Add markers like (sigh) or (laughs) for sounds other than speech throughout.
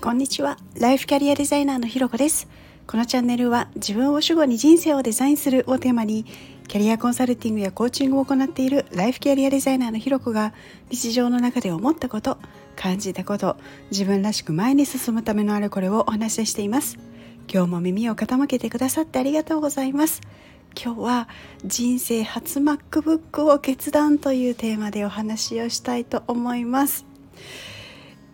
こんにちは。ライフキャリアデザイナーのひろこです。このチャンネルは自分を主語に人生をデザインするをテーマにキャリアコンサルティングやコーチングを行っているライフキャリアデザイナーのひろこが日常の中で思ったこと感じたこと自分らしく前に進むためのあれこれをお話ししています。今日も耳を傾けてくださってありがとうございます。今日は人生初 MacBook を決断というテーマでお話をしたいと思います。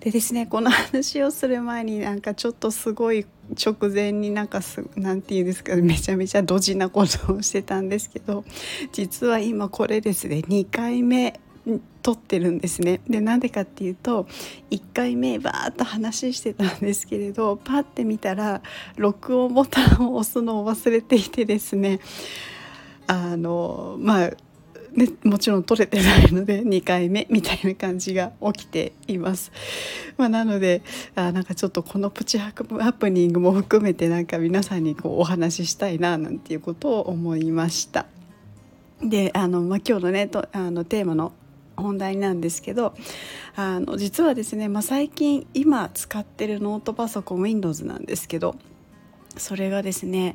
でですねこの話をする前になんかちょっとすごい直前になんかすなんて言うんですかめちゃめちゃドジなことをしてたんですけど実は今これですね2回目撮ってるんですね。でなんでかっていうと1回目バーッと話してたんですけれどパッて見たら録音ボタンを押すのを忘れていてですねあのまあね、もちろん取れてないので (laughs) 2回目みたいな感じが起きています。まあ、なのであなんかちょっとこのプチハプニングも含めてなんか皆さんにこうお話ししたいななんていうことを思いました。であの、まあ、今日のねとあのテーマの本題なんですけどあの実はですね、まあ、最近今使ってるノートパソコン Windows なんですけどそれがですね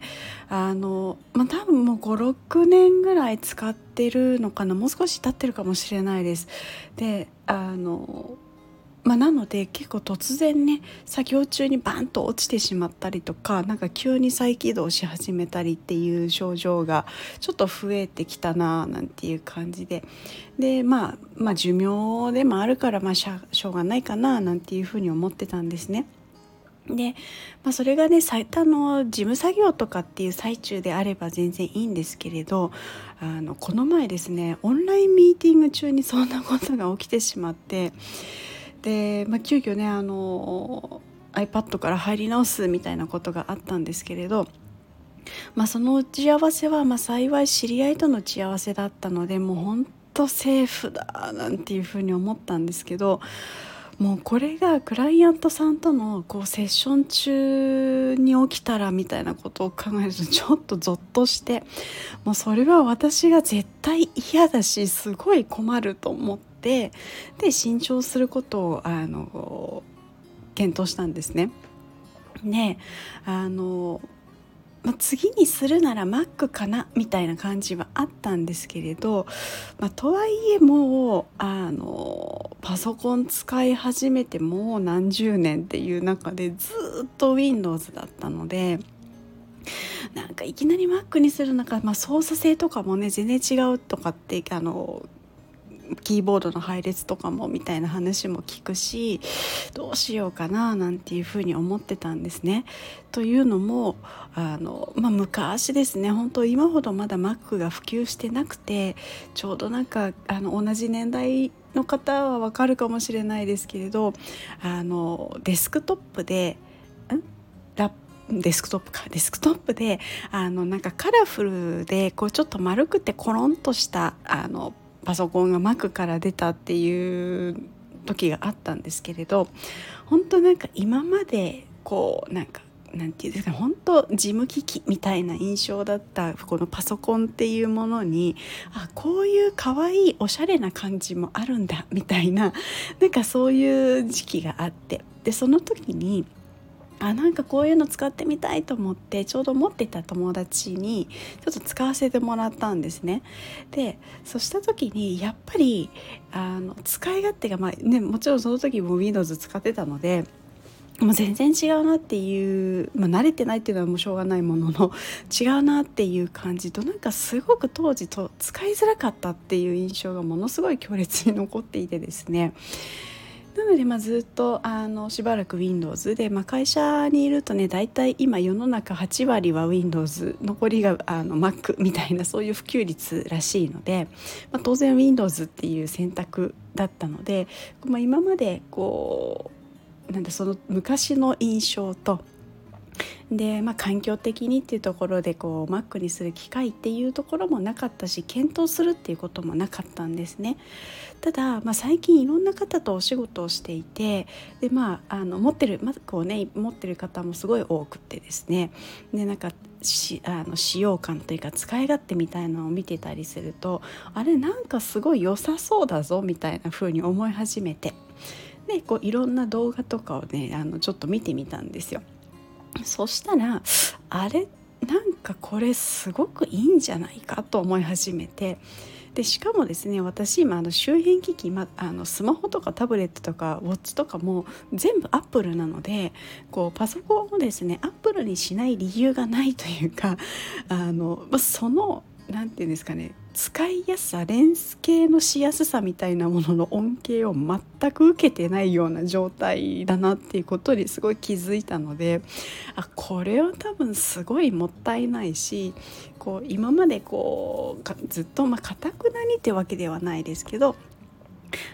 あの、まあ、多分もう56年ぐらい使ってるのかなもう少し経ってるかもしれないです。であのまあ、なので結構突然ね作業中にバンと落ちてしまったりとかなんか急に再起動し始めたりっていう症状がちょっと増えてきたななんていう感じでで、まあ、まあ寿命でもあるからまあしょうがないかななんていうふうに思ってたんですね。で、まあ、それがね最多の事務作業とかっていう最中であれば全然いいんですけれどあのこの前ですねオンラインミーティング中にそんなことが起きてしまってで、まあ、急遽ねあの iPad から入り直すみたいなことがあったんですけれど、まあ、その打ち合わせは、まあ、幸い知り合いとの打ち合わせだったのでもう本当セーフだなんていうふうに思ったんですけどもうこれがクライアントさんとのこうセッション中に起きたらみたいなことを考えるとちょっとゾッとしてもうそれは私が絶対嫌だしすごい困ると思ってで新調することをあの検討したんですね。ねあのまあ、次にするなら Mac かなみたいな感じはあったんですけれど、まあ、とはいえもうあのパソコン使い始めてもう何十年っていう中でずっと Windows だったので。なんかいきなり Mac にする中、まあ、操作性とかもね全然違うとかってあのキーボードの配列とかもみたいな話も聞くしどうしようかななんていうふうに思ってたんですね。というのもあの、まあ、昔ですね本当今ほどまだ Mac が普及してなくてちょうどなんかあの同じ年代の方はわかるかもしれないですけれどあのデスクトップでん？デスクトップか。デスクトップであのなんかカラフルでこうちょっと丸くてコロンとしたあのパソコンが Mac から出たっていう時があったんですけれど本当なんか今までこうなんかなんていうんですか本当事務機器みたいな印象だったこのパソコンっていうものにあこういう可愛いおしゃれな感じもあるんだみたいな (laughs) なんかそういう時期があってでその時にあなんかこういうの使ってみたいと思ってちょうど持ってた友達にちょっと使わせてもらったんですね。でそうした時にやっぱりあの使い勝手が、まあね、もちろんその時も Windows 使ってたので。もう全然違うなっていう、まあ、慣れてないっていうのはもうしょうがないものの (laughs) 違うなっていう感じとなんかすごく当時と使いづらかったっていう印象がものすごい強烈に残っていてですね。なので、まあ、ずっとあのしばらく Windows で、まあ、会社にいるとね大体今世の中8割は Windows 残りがあの Mac みたいなそういう普及率らしいので、まあ、当然 Windows っていう選択だったので、まあ、今までこうなんだその昔の印象とで、まあ、環境的にっていうところでこう Mac にする機会っていうところもなかったし検討するっていうこともなかったんですね。ただ、まあ、最近いろんな方とお仕事をしていてで、まあ、あの持ってる Mac をね持ってる方もすごい多くてですねでなんかしあの使用感というか使い勝手みたいなのを見てたりするとあれなんかすごい良さそうだぞみたいな風に思い始めて。でこういろんな動画とかをねあのちょっと見てみたんですよ。そしたらあれなんかこれすごくいいんじゃないかと思い始めてでしかもですね私今あの周辺機器、ま、あのスマホとかタブレットとかウォッチとかも全部アップルなのでこうパソコンをですねアップルにしない理由がないというかあのまその何て言うんですかね使いやすさ連携のしやすさみたいなものの恩恵を全く受けてないような状態だなっていうことにすごい気づいたのであこれは多分すごいもったいないしこう今までこうずっとまあかくなにってわけではないですけど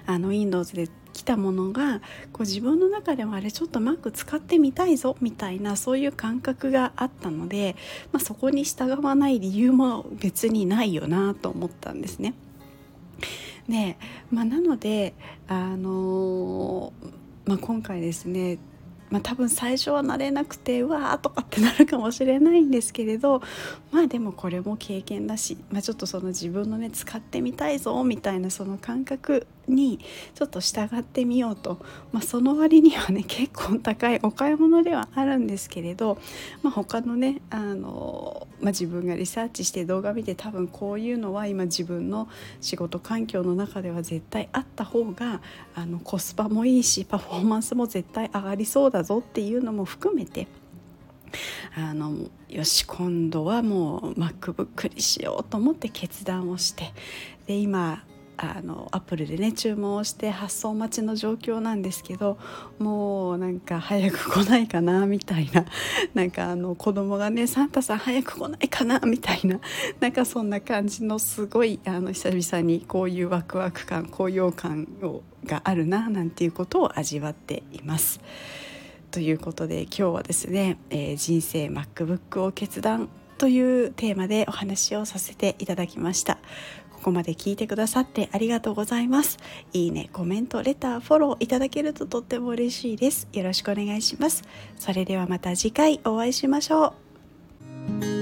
あの Windows で来たものがこう自分の中ではあれちょっと Mac 使ってみたいぞみたいなそういう感覚があったので、まあ、そこに従わない理由も別にないよなと思ったんですね。でまあ、なので、あのー、まあ、今回ですねまあ、多分最初は慣れなくてうわーとかってなるかもしれないんですけれどまあでもこれも経験だし、まあ、ちょっとその自分のね使ってみたいぞみたいなその感覚にちょっと従ってみようと、まあ、その割にはね (laughs) 結構高いお買い物ではあるんですけれど、まあ、他のねあの、まあ、自分がリサーチして動画見て多分こういうのは今自分の仕事環境の中では絶対あった方があのコスパもいいしパフォーマンスも絶対上がりそうだぞっていうのも含めてあのよし今度はもう MacBook にしようと思って決断をしてで今あのアップルでね注文をして発送待ちの状況なんですけどもうなんか早く来ないかなみたいな (laughs) なんかあの子供がね「サンタさん早く来ないかな」(laughs) みたいななんかそんな感じのすごいあの久々にこういうワクワク感高揚感をがあるななんていうことを味わっています。ということで今日はですね、えー、人生 MacBook を決断というテーマでお話をさせていただきました。ここまで聞いてくださってありがとうございます。いいね、コメント、レター、フォローいただけるととっても嬉しいです。よろしくお願いします。それではまた次回お会いしましょう。